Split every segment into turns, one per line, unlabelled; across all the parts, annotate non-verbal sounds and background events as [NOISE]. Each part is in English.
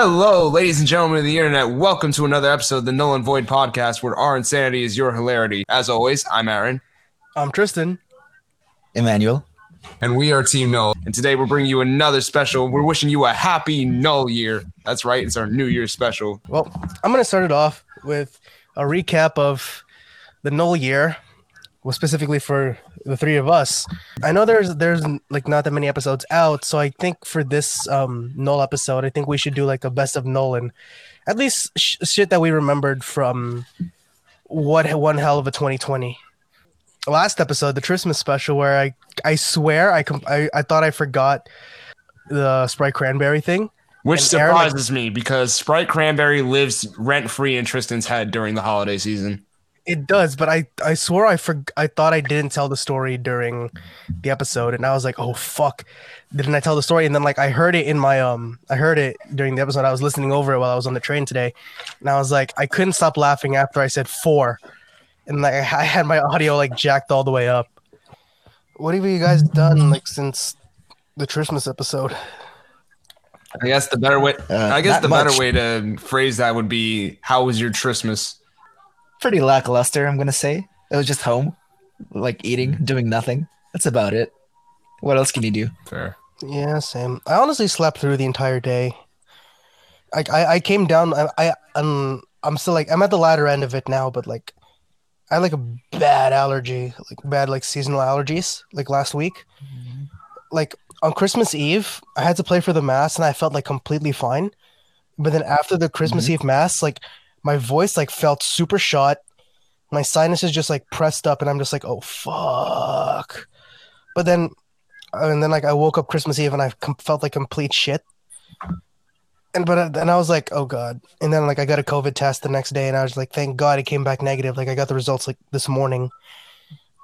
Hello, ladies and gentlemen of the internet. Welcome to another episode of the Null and Void podcast, where our insanity is your hilarity. As always, I'm Aaron,
I'm Tristan.
Emmanuel.
and we are Team Null. And today we're bringing you another special. We're wishing you a happy Null year. That's right, it's our New Year's special.
Well, I'm gonna start it off with a recap of the null year, well, specifically for the three of us. I know there's there's like not that many episodes out, so I think for this um null episode, I think we should do like a best of null and at least sh- shit that we remembered from what one hell of a 2020. Last episode, the Christmas special, where I I swear I com- I, I thought I forgot the Sprite Cranberry thing.
Which
And Aaron,
surprises me because Sprite Cranberry lives rent free in Tristan's head during the holiday season.
It does, but I I swore I for I thought I didn't tell the story during the episode, and I was like, oh fuck, didn't I tell the story? And then like I heard it in my um I heard it during the episode. I was listening over it while I was on the train today, and I was like I couldn't stop laughing after I said four, and like [LAUGHS] I had my audio like jacked all the way up. What have you guys done like since the Christmas episode?
I guess the better way
Uh,
I guess
not
the better way to phrase that would be how was your Christmas?
Pretty lackluster, I'm gonna say. It was just home, like eating, mm-hmm. doing nothing. That's about it. What else can you do?
Fair.
Yeah, same. I honestly slept through the entire day. Like I, I came down. I, I, I'm, I'm still like I'm at the latter end of it now, but like, I had like a bad allergy, like bad like seasonal allergies, like last week. Mm-hmm. Like on Christmas Eve, I had to play for the mass, and I felt like completely fine. But then after the Christmas mm-hmm. Eve mass, like my voice like felt super shot. My sinuses just like pressed up, and I'm just like, oh fuck. But then and then like I woke up Christmas Eve and I com- felt like complete shit. And but then I was like, oh god. And then like I got a COVID test the next day, and I was like, thank God it came back negative. Like I got the results like this morning,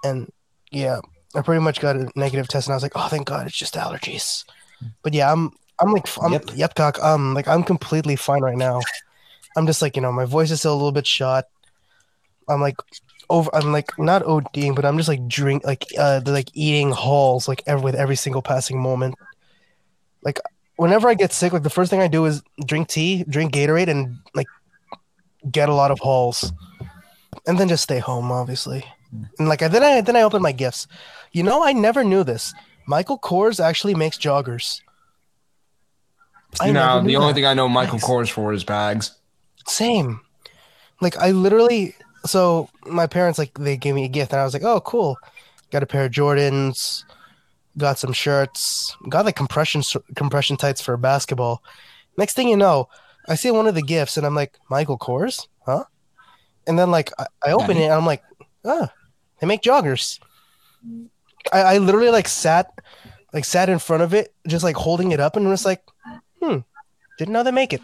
and yeah, I pretty much got a negative test, and I was like, oh thank God it's just allergies. But yeah, I'm I'm like I'm yep,
Yep.
cock. Um, like I'm completely fine right now. I'm just like you know my voice is still a little bit shot. I'm like over I'm like not ODing, but I'm just like drink like uh like eating Halls like every with every single passing moment. Like whenever I get sick, like the first thing I do is drink tea, drink Gatorade, and like get a lot of Halls, and then just stay home, obviously. And like I then I then I open my gifts. You know, I never knew this. Michael Kors actually makes joggers. I knew
the only
that.
thing I know Michael. Kors for is bags.
Same. Like I literally so my parents like they gave me a gift and I was like, "Oh, cool." Got a pair of Jordans, got some shirts, got like compression compression tights for basketball. Next thing you know, I see one of the gifts and I'm like, "Michael Kors?" Huh? And then like I, I open it and I'm like, "Ah, they make joggers." I, I literally like sat like sat in front of it, just like holding it up and was like, "Hmm, didn't know they make it."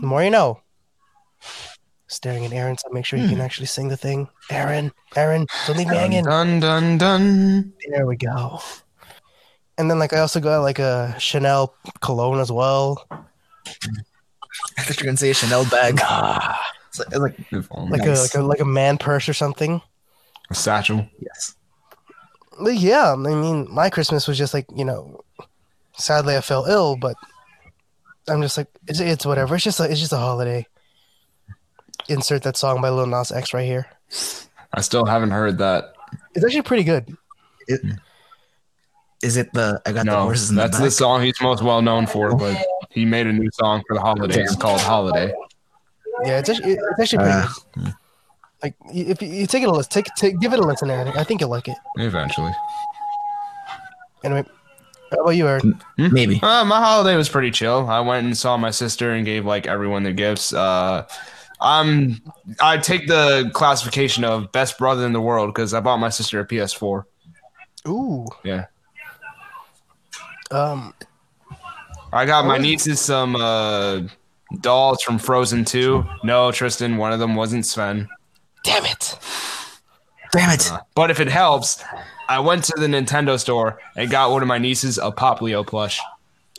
The more you know staring at Aaron, so make sure you hmm. can actually sing the thing. Aaron, Aaron, don't leave me hanging.
Dun dun dun.
There we go. And then like I also got like a Chanel cologne as well.
I thought you were gonna say a Chanel bag. It's like, it's like
Like
Nice.
a like a like a man purse or something.
A satchel.
yes.
But yeah, I mean my Christmas was just like, you know, sadly I fell ill, but I'm just like it's, it's whatever. It's just a, it's just a holiday. Insert that song by Lil Nas X right here.
I still haven't heard that.
It's actually pretty good.
It, is it the I got the
No,
horses in the
that's
back?
the song he's most well known for. But he made a new song for the holidays called "Holiday."
Yeah, it's actually, it's actually pretty
Uh,
good. Like if you, you take it a listen, take, take give it a listen, Aaron. I think you'll like it.
Eventually.
Anyway, how about you, Aaron?
Maybe.
Uh, my holiday was pretty chill. I went and saw my sister and gave like everyone their gifts. Uh, I'm I take the classification of best brother in the world because I bought my sister a PS4.
Ooh,
Yeah,
um,
I got my nieces some uh, dolls from Frozen 2. No, Tristan, one of them wasn't Sven.
damn it!
Damn it.
But if it helps, I went to the Nintendo store and got one of my nieces a Pop Leo plush.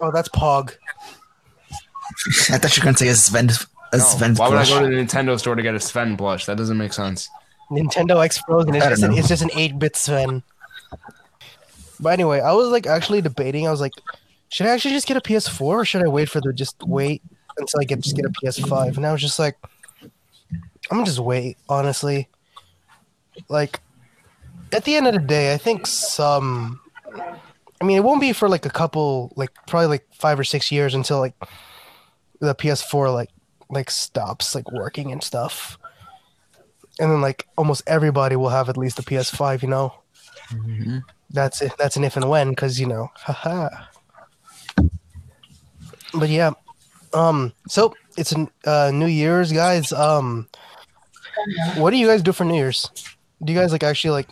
Oh, that's Pog.
I thought you were gonna say a Sven a
No,
Sven
why would I go to the Nintendo store to get a Sven plush? That doesn't make sense.
Nintendo X Frozen. It's just an, it's just an eight bit Sven. But anyway, I was like actually debating. I was like, should I actually just get a PS4 or should I wait for the just wait until I get just get a PS5. And I was just like, I'm gonna just wait. Honestly, like at the end of the day, I think some. I mean, it won't be for like a couple, like probably like five or six years until like the PS4 like like stops like working and stuff, and then like almost everybody will have at least a PS5. You know,
Mhm.
that's it. That's an if and when, because you know, haha. But yeah, um, so it's a uh, New Year's, guys. Um, what do you guys do for New Year's? Do you guys like actually like,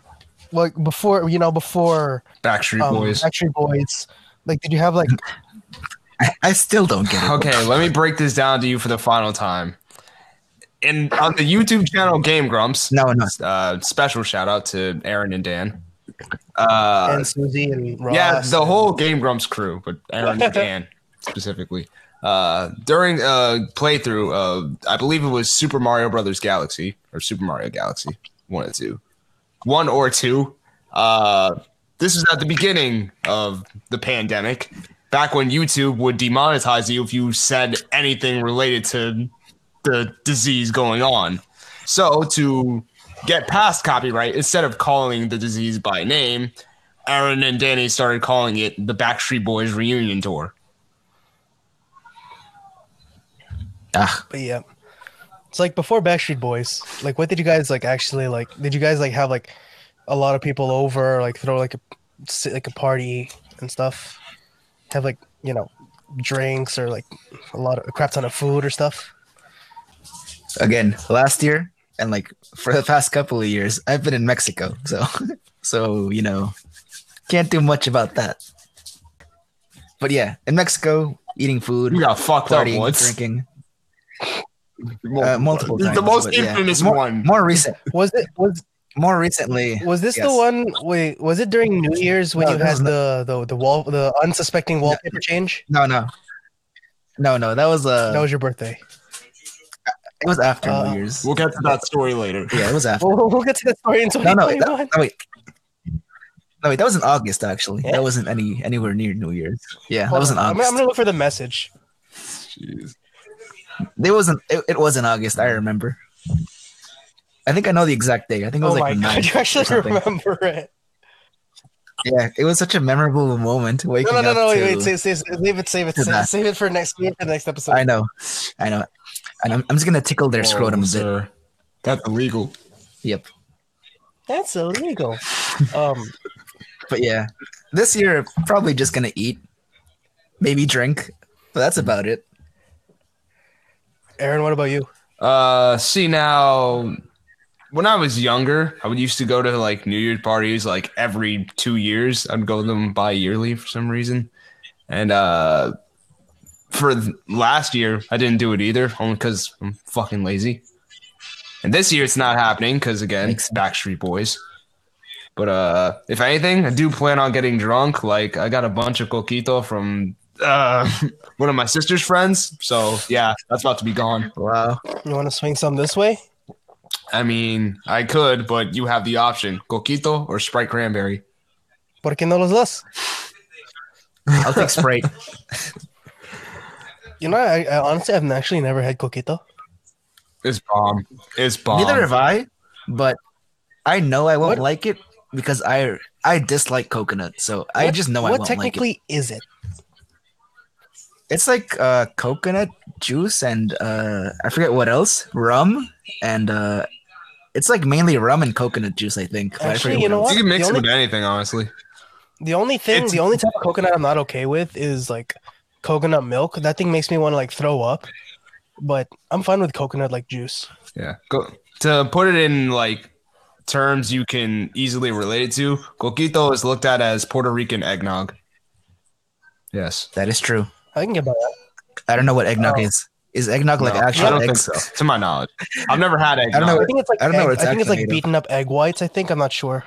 like before you know before
Backstreet
um,
Boys.
Backstreet Boys? Like, did you have like
I, I still don't get it.
Okay, let me break this down to you for the final time. And on the YouTube channel Game Grumps,
No, no.
uh, special shout out to Arin and Dan. Uh,
and Suzy and Ross?
yeah, the whole Game Grumps crew, but Arin and [LAUGHS] Dan specifically. Uh, during a playthrough of, I believe it was Super Mario Brothers Galaxy or Super Mario Galaxy, one or two, one or two. Uh, this is at the beginning of the pandemic, back when YouTube would demonetize you if you said anything related to the disease going on. So to get past copyright, instead of calling the disease by name, Arin and Danny started calling it the Backstreet Boys reunion tour.
Ah,
But yeah, it's like before Backstreet Boys. Like, what did you guys like actually like? Did you guys like have like a lot of people over, like throw like a sit- like a party and stuff? Have like you know drinks or like a lot of a crap ton of food or stuff?
again, last year and like for the past couple of years, I've been in Mexico, so [LAUGHS] so you know, can't do much about that. But yeah, in Mexico, eating food,
We got fucked up
partying,
once.
drinking, uh, multiple
The most
but yeah.
infamous
more,
one.
More recent,
Was it was
more recently.
was this the one? Wait, was it during New Year's when
No,
you
this
had
is not-
the, the the wall the unsuspecting wallpaper change?
No, no, no, no. That was uh,
that was your birthday.
it was after
uh,
New Year's.
We'll get to that story later.
Yeah, it was [LAUGHS] after.
We'll, we'll get to that story in
No, no,
2021.
that, no, wait. No, wait, that was in August actually.
Yeah?
That wasn't any anywhere near New Year's. Yeah, that was in
on, I'm,
August.
I'm gonna look for the message.
Jeez.
It wasn't. It, it was in August. I remember. I think I know the exact date. I think it was
Oh
like
my
the
god,
9th
you actually remember it?
Yeah, it was such a memorable moment. Waking
No, no, no,
up
no. Wait,
to-
wait. Save, save, save it. Save it. Save,
that.
save it for next. week, it for next. Save it for next episode.
I know, I know, and I'm, I'm just gonna tickle their scrotum a bit.
That's illegal.
Yep.
That's illegal. [LAUGHS] Um.
But yeah, this year probably just gonna eat, maybe drink, but that's about it.
Aaron, what about you?
Uh, see now, when I was younger, I would used to go to like New Year's parties like every two years. I'd go to them bi-yearly for some reason, and uh, for last year I didn't do it either, only because I'm fucking lazy. And this year it's not happening because again,
Makes sense.
Backstreet Boys. But uh, if anything, I do plan on getting drunk. Like I got a bunch of coquito from uh, [LAUGHS] one of my sister's friends. So yeah, that's about to be gone.
Wow.
You want to swing some this way?
I mean, I could, but you have the option: coquito or Sprite cranberry.
¿Por qué no los dos?
I'll take Sprite. [LAUGHS]
You know, I, I honestly have actually never had coquito.
It's bomb. It's bomb.
Neither have I, but I know I won't
What-
like it because I I dislike coconut. So I just know I
what
won't like it.
What technically is it?
It's like uh, coconut juice and uh, I forget what else, rum, and uh, it's like mainly rum and coconut juice. I think. but I
Actually, you know
else.
You can mix
The
it
only-
with anything, honestly.
The only thing,
It's-
the only type of coconut I'm not okay with is like coconut milk. That thing makes me want to like throw up. But I'm fine with coconut like juice.
Yeah. Go to put it in like terms you can easily relate it to. Coquito is looked at as Puerto Rican eggnog. Yes.
That is true.
I can get by that.
I don't know what eggnog
Oh.
is. Is eggnog like
No,
actual
I don't think so. To my knowledge, I've never had [LAUGHS] eggnog.
don't know.
I think it's like
I don't know
egg-
what it's
I think it's like beaten up egg whites. I think I'm not sure.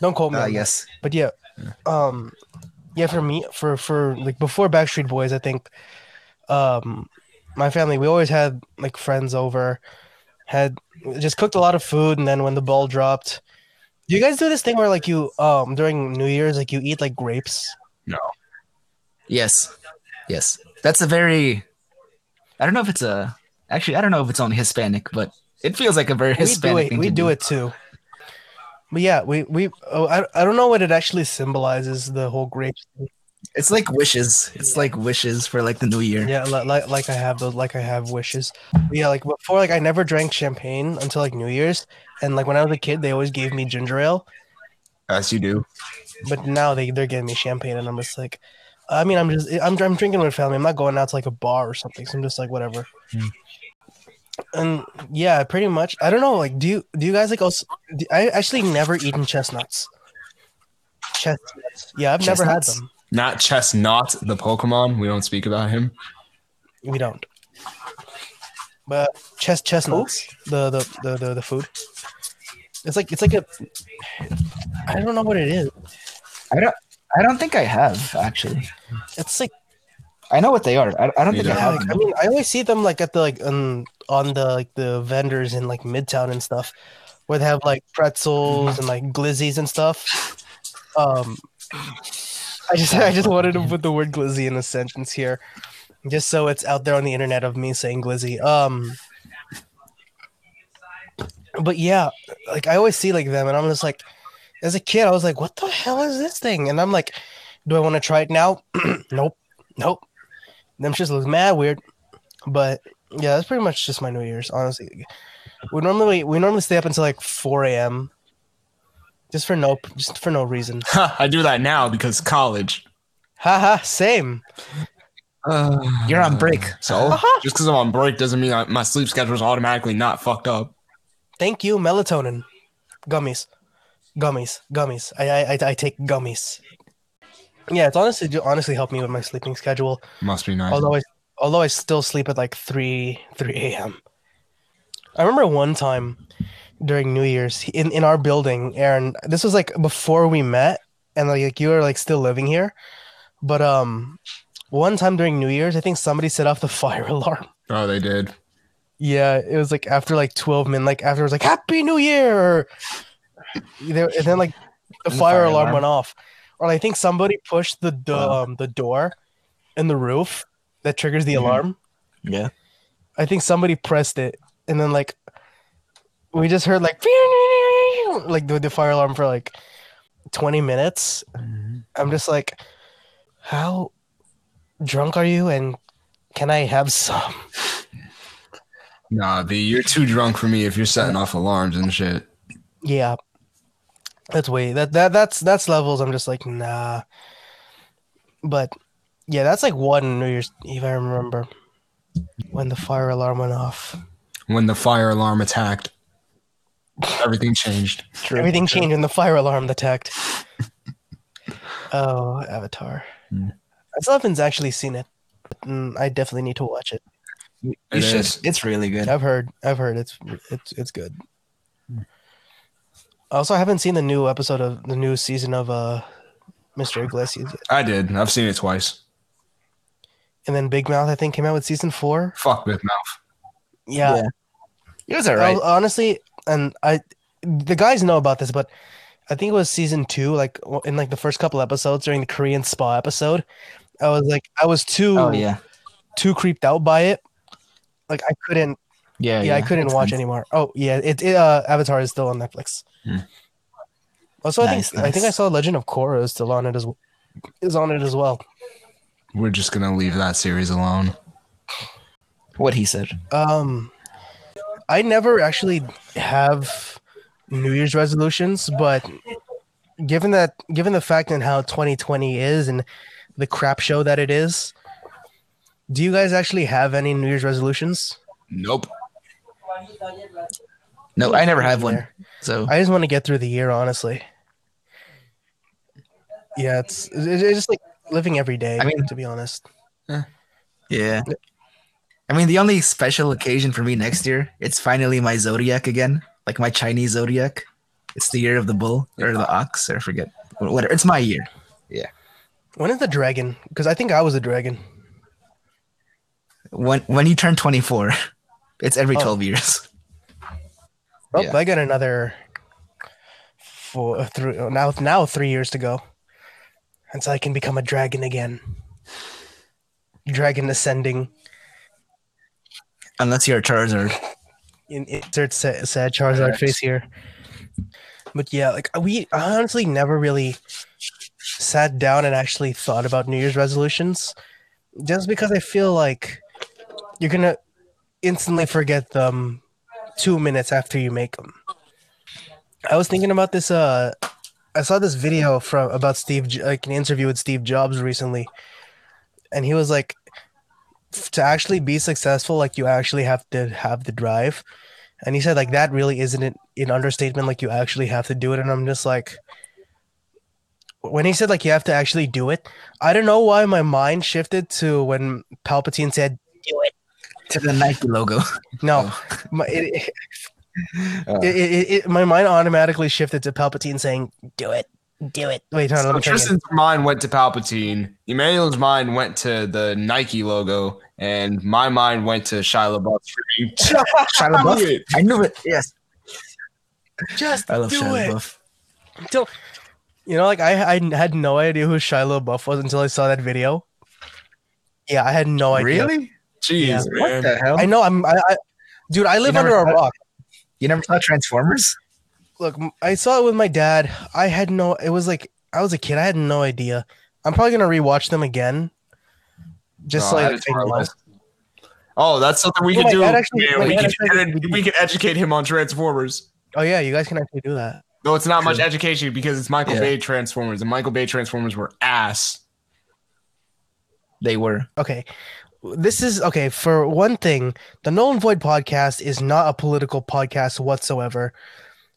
Don't quote me.
Uh,
on
yes.
But yeah, um, yeah. For me, for for like before Backstreet Boys, I think, um, my family we always had like friends over, had just cooked a lot of food, and then when the ball dropped, do you guys do this thing where like you um during New Year's like you eat like grapes? No.
Yes. Yes. That's a very I don't know if it's a. Actually, I don't know if it's only Hispanic, but it feels like a very
we do
Hispanic
it.
thing
We
to
do it too. But yeah, we we. Oh, I I don't know what it actually symbolizes. The whole grape. thing.
It's like wishes. It's like wishes for like the new year.
Yeah, li- like like I have those. Like I have wishes. But yeah, like before, like I never drank champagne until like New Year's, and like when I was a kid, they always gave me ginger ale.
As you do.
But now they they're giving me champagne, and I'm just like, I mean, I'm just I'm I'm drinking with family. I'm not going out to like a bar or something. So I'm just like whatever.
Hmm.
And yeah, pretty much. I don't know. Like, do you do you guys like also? do- I actually never eaten chestnuts. Chestnuts. Yeah, I've never had them.
Not Chestnut, the Pokemon. We don't speak about him.
We don't. But chest chestnuts, the, the the the the food. It's like it's like a. I don't know what it is.
I don't. I don't think I have actually.
It's like
I know what they are. I, I don't think I
Neither.
yeah,
have
like,
them.
I mean, I always see them like at the like on on the like the vendors in like Midtown and stuff, where they have like pretzels and like glizzies and stuff. Um, I just I just wanted to put the word glizzy in a sentence here, just so it's out there on the internet of me saying glizzy. Um, but yeah, like I always see like them, and I'm just like, as a kid, I was like, what the hell is this thing? And I'm like, do I want to try it now? [CLEARS THROAT] nope, nope. Them just looks mad weird. But yeah, that's pretty much just my New Year's, honestly. We normally we normally stay up until like 4 a.m. Just for no just for no reason. [LAUGHS]
I do that now because college.
Haha, same. [SIGHS]
You're on break.
So [LAUGHS]
Uh-huh.
just because I'm on break doesn't mean I, my sleep schedule is automatically not fucked up.
Thank you, melatonin. Gummies. Gummies. Gummies. I I I, take gummies. Yeah, it's honestly ju- honestly helped me with my sleeping schedule.
Must be nice.
Although I although I still sleep at like three three a.m. I remember one time during New Year's in in our building, Aaron. This was like before we met, and like you were like still living here. But um, one time during New Year's, I think somebody set off the [LAUGHS] fire alarm.
oh, they did.
Yeah, it was like after like twelve minutes, like after it was like Happy New Year, or, there, and then like the fire,
fire
alarm,
alarm.
went off, or I think somebody pushed the do-
Wow.
um, the door in the roof that triggers the
Mhm.
alarm.
Yeah.
I think somebody pressed it, and then like we just heard like [LAUGHS] like the, the fire alarm for like twenty minutes. I'm just like, how drunk are you, and can I have some? [LAUGHS]
Nah, B, you're too drunk for me if you're setting off alarms and shit.
Yeah, that's way that that that's that's levels. I'm just like nah, but yeah, that's like one New Year's Eve. I remember when the fire alarm went off.
When the fire alarm attacked, everything changed.
True.
Everything
True.
changed when the fire alarm detect. [LAUGHS] oh, Avatar.
Hmm.
I still haven't actually seen it. but, mm, I definitely need to watch it.
You
It
should.
is.
It's really good.
I've heard. I've heard it's it's it's good. Also, I haven't seen the new episode of the new season of uh, Mr. Iglesias yet.
I did. I've seen it twice.
And then Big Mouth, I think, came out with season four.
Fuck Big Mouth.
Yeah,
Yeah. It was alright.
Hon- honestly, and I, the guys know about this, but I think it was season two, like in like the first couple episodes during the Korean spa episode. I was like, I was too
Oh yeah.
too creeped out by it. Like I couldn't,
Yeah.
yeah, I couldn't watch
sense.
anymore. Oh yeah, it, it uh, Avatar is still on Netflix.
Hmm.
Also, I
Nice,
think I think I saw Legend of Korra is still on it as is on it as well.
We're just gonna leave that series alone.
What he said.
Um, I never actually have New Year's resolutions, but given that, given the fact and how 2020 is and the crap show that it is, do you guys actually have any New Year's resolutions?
Nope.
No, I never have one. So
I just want to get through the year, honestly. Yeah, it's it's just like living every day.
I mean-
to be honest, eh,
yeah. I mean, the only special occasion for me next year, it's finally my zodiac again, like my Chinese zodiac. It's the year of the bull or the ox, or I forget. Whatever. It's my year. Yeah.
When is the dragon? Because I think I was a dragon.
When when you turn 24, [LAUGHS] it's every
Oh.
12 years. [LAUGHS]
Oh,
Yeah.
I got another four, three, now now three years to go, until I can become a dragon again. Dragon ascending.
Unless you're a Charizard.
in, insert sad, sad Charizard
Correct.
face here. But yeah, like we I honestly never really sat down and actually thought about New Year's resolutions, just because I feel like you're gonna instantly forget them two minutes after you make them. I was thinking about this. Uh, I saw this video from about Steve, like an interview with Steve Jobs recently, and he was like, to actually be successful, like you actually have to have the drive. And he said like that really isn't an, understatement. Like you actually have to do it. And I'm just like, when he said like you have to actually do it, I don't know why my mind shifted to when Palpatine said, "Do it."
To the Nike logo.
No, [LAUGHS] my, it, it,
Uh.
it, it, it- my mind automatically shifted to Palpatine saying, "Do it, do it." Wait, no,
So
let me.
Tristan's mind went to Palpatine. Emmanuel's mind went to the Nike logo, and my mind went to Shia LaBeouf. [LAUGHS]
Shia LaBeouf. I knew it. Yes.
Just
I love
do
Shia
it.
LaBeouf.
Till, you know, like I, I had no idea who Shia LaBeouf was until I saw that video. Yeah, I had no idea.
Really?
Jeez,
Yeah.
What
man.
the hell?
I know. I'm. I, I dude. I live
never
under a rock.
You never saw Transformers?
Look, I saw it with my dad. I had no. It was like I was a kid. I had no idea. I'm probably gonna rewatch them again. Just
Oh,
like
add it to our list. Oh, that's something we
Oh,
could do.
actually-
Yeah, we, can,
actually-
we could educate him on Transformers.
oh yeah, you guys can actually do that.
No, it's not much education because it's Michael
Yeah.
Bay Transformers, and Michael Bay Transformers were ass.
They were.
Okay. This is okay. For one thing, the Null and Void podcast is not a political podcast whatsoever.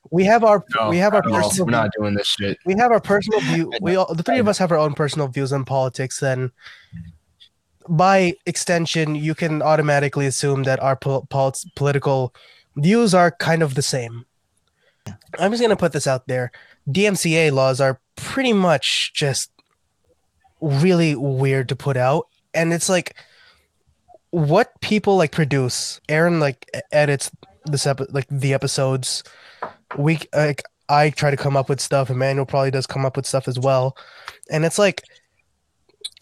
We have our
No,
we have our
not at all.
personal
We're not doing this shit.
we have our personal view. [LAUGHS] We all the three of us have our own personal views on politics. Then, by extension, you can automatically assume that our pol- pol- political views are kind of the same. I'm just gonna put this out there: DMCA laws are pretty much just really weird to put out, and it's like what people like produce. Aaron like edits this epi- like the episodes. We like I try to come up with stuff. Emmanuel probably does come up with stuff as well. And it's like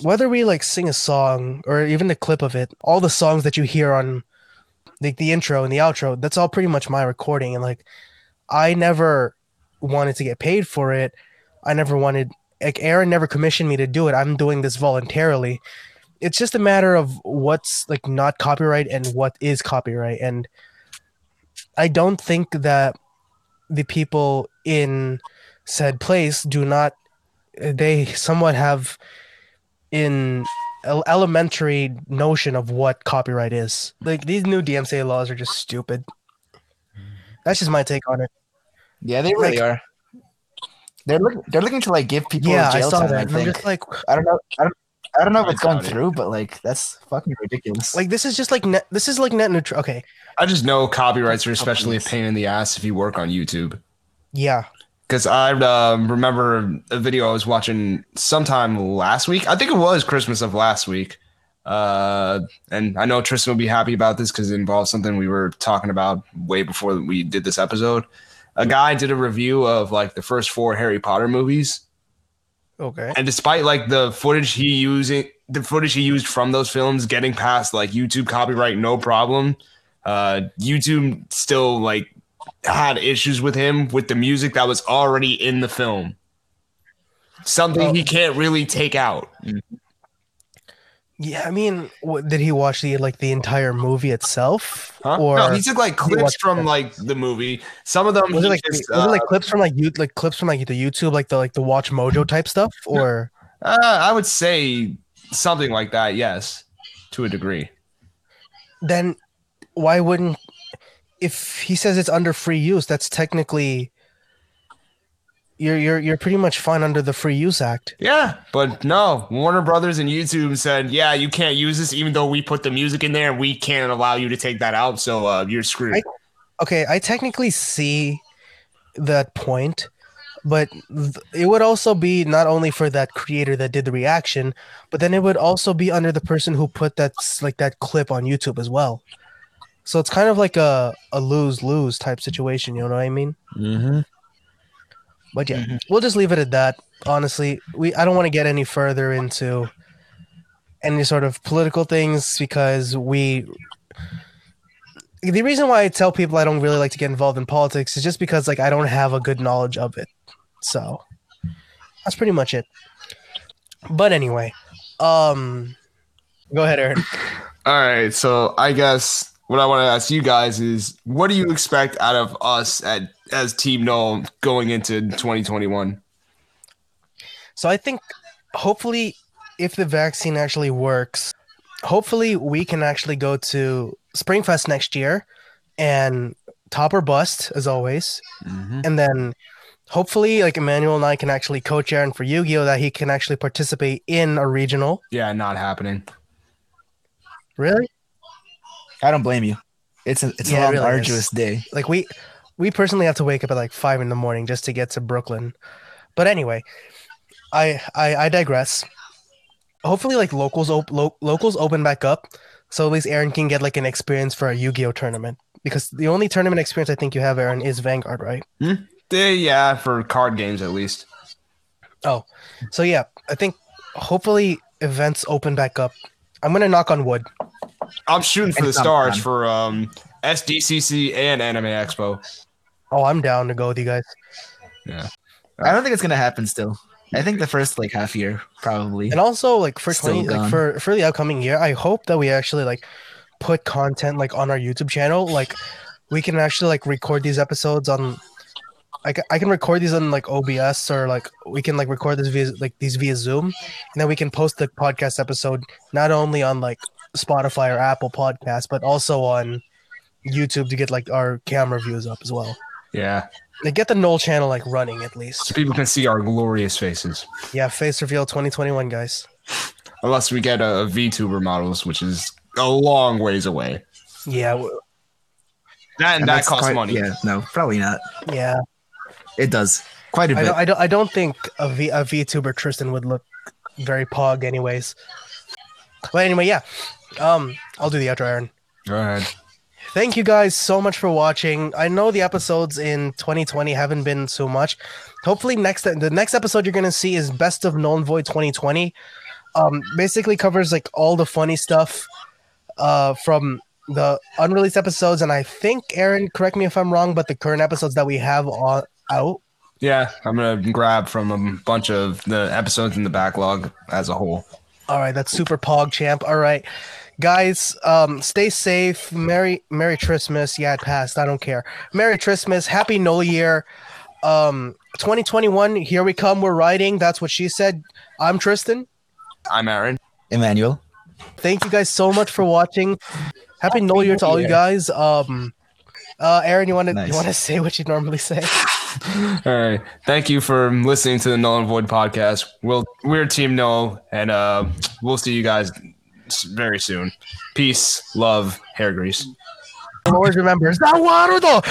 whether we like sing a song or even the clip of it, all the songs that you hear on like the intro and the outro, that's all pretty much my recording. And like I never wanted to get paid for it. I never wanted like Aaron never commissioned me to do it. I'm doing this voluntarily. It's just a matter of what's like not copyright and what is copyright. And I don't think that the people in said place do not they somewhat have in elementary notion of what copyright is like these new dmca laws are just stupid that's just my take on it
Yeah, they really
Like-
are. They're looking. They're looking to like give people
yeah i saw
time.
that
I
i'm just like
I don't know. I don't. I don't know if
I
it's gone
it.
through, but like that's fucking ridiculous.
like this is just like net this is like net neutral okay
I just know copyrights are especially a pain in the ass if you work on YouTube.
yeah
Because I um, remember a video I was watching sometime last week. I think it was Christmas of last week. Uh, and I know Tristan will be happy about this because it involves something we were talking about way before we did this episode. A guy did a review of like the first four Harry Potter movies.
Okay
And despite like the footage he using the footage he used from those films getting past like YouTube copyright no problem, uh YouTube still like had issues with him with the music that was already in the film. Something
Oh.
he can't really take out.
Yeah i mean what, did he watch the like the entire movie itself
Huh?
or
no, he took like clips from
that?
like the movie. Some of them
was it like
just,
was it like
uh,
clips from like you like clips from like the youtube like the like the watch mojo type stuff or
uh, I would say something like that, yes, to a degree.
then why wouldn't if he says it's under free use that's technically you're you're you're pretty much fine under the free use act
Yeah, but no, Warner Brothers and YouTube said, "Yeah, you can't use this, even though we put the music in there. We can't allow you to take that out, so uh, you're screwed."
I- okay i technically see that point but th- it would also be not only for that creator that did the reaction but then it would also be under the person who put that like that clip on youtube as well so it's kind of like a, a lose-lose type situation you know what i mean
mm-hmm.
But yeah,
Mhm.
we'll just leave it at that. Honestly, we I don't want to get any further into any sort of political things because we the reason why I tell people I don't really like to get involved in politics is just because like I don't have a good knowledge of it. So that's pretty much it. But anyway, um, go ahead, Aaron. [LAUGHS]
All right, so I guess what I want to ask you guys is, what do you expect out of us at as Team Null going into 2021?
So I think hopefully, if the vaccine actually works, hopefully we can actually go to Springfest next year and top or bust as always, mm-hmm. and then hopefully like Emmanuel and I can actually coach Aaron for Yu-Gi-Oh that he can actually participate in a regional.
Yeah, not happening.
Really?
I don't blame you. It's a it's
Yeah,
a long,
really
arduous day.
Like we we personally have to wake up at like five in the morning just to get to Brooklyn. But anyway, I I, I digress. Hopefully, like locals op- lo- locals open back up, so at least Aaron can get like an experience for a Yu-Gi-Oh tournament. Because the only tournament experience I think you have, Aaron, is Vanguard, right?
Eh, yeah, for card games at least.
Oh, so yeah, I think hopefully events open back up. I'm gonna knock on wood.
I'm shooting for the stars for um SDCC and Anime Expo.
Oh, I'm down to go with you guys. Yeah.
I don't think it's gonna happen still. I think the first like half year probably.
And also, like for twenty, like for for the upcoming year, I hope that we actually like put content like on our YouTube channel. Like we can actually like record these episodes on. I can, I can record these on like OBS or like we can like record this via like these via Zoom, and then we can post the podcast episode not only on like Spotify or Apple Podcasts, but also on YouTube to get like our camera views up as well.
Yeah,
Like get the Null channel like running at least.
so people can see our glorious faces.
Yeah, face reveal 2021, guys.
Unless we get a, a VTuber models, which is a long ways away.
Yeah,
That and,
And
that costs
quite-
money.
Yeah, no, probably not.
yeah.
It does quite a bit.
don't, I don't, I don't think a, v, a VTuber Tristan would look very pog, anyways. But anyway, yeah. Um, I'll do the outro, Aaron.
Go ahead.
Thank you guys so much for watching. I know the episodes in 2020 haven't been so much. Hopefully, next the next episode you're gonna see is Best of Null and Void 2020. Um, basically covers like all the funny stuff uh from the unreleased episodes, and I think Aaron, correct me if I'm wrong, but the current episodes that we have on, out.
Yeah, I'm gonna grab from a bunch of the episodes in the backlog as a whole.
All right, that's super pog champ. All right, guys, um, stay safe. Merry Merry Christmas. Yeah, it passed. I don't care. Merry Christmas. Happy New Year. Um, 2021. Here we come. We're riding. That's what she said. I'm Tristan.
I'm Aaron.
Emmanuel.
Thank you guys so much for watching. Happy New Year to all you guys. Um, uh, Aaron, you want to
Nice.
you want to say what you normally say? [LAUGHS]
All right. Thank you for listening to the Null and Void podcast. We'll we're Team Null, and uh, we'll see you guys s- very soon. Peace, love, hair grease.
Always remember, is that water though?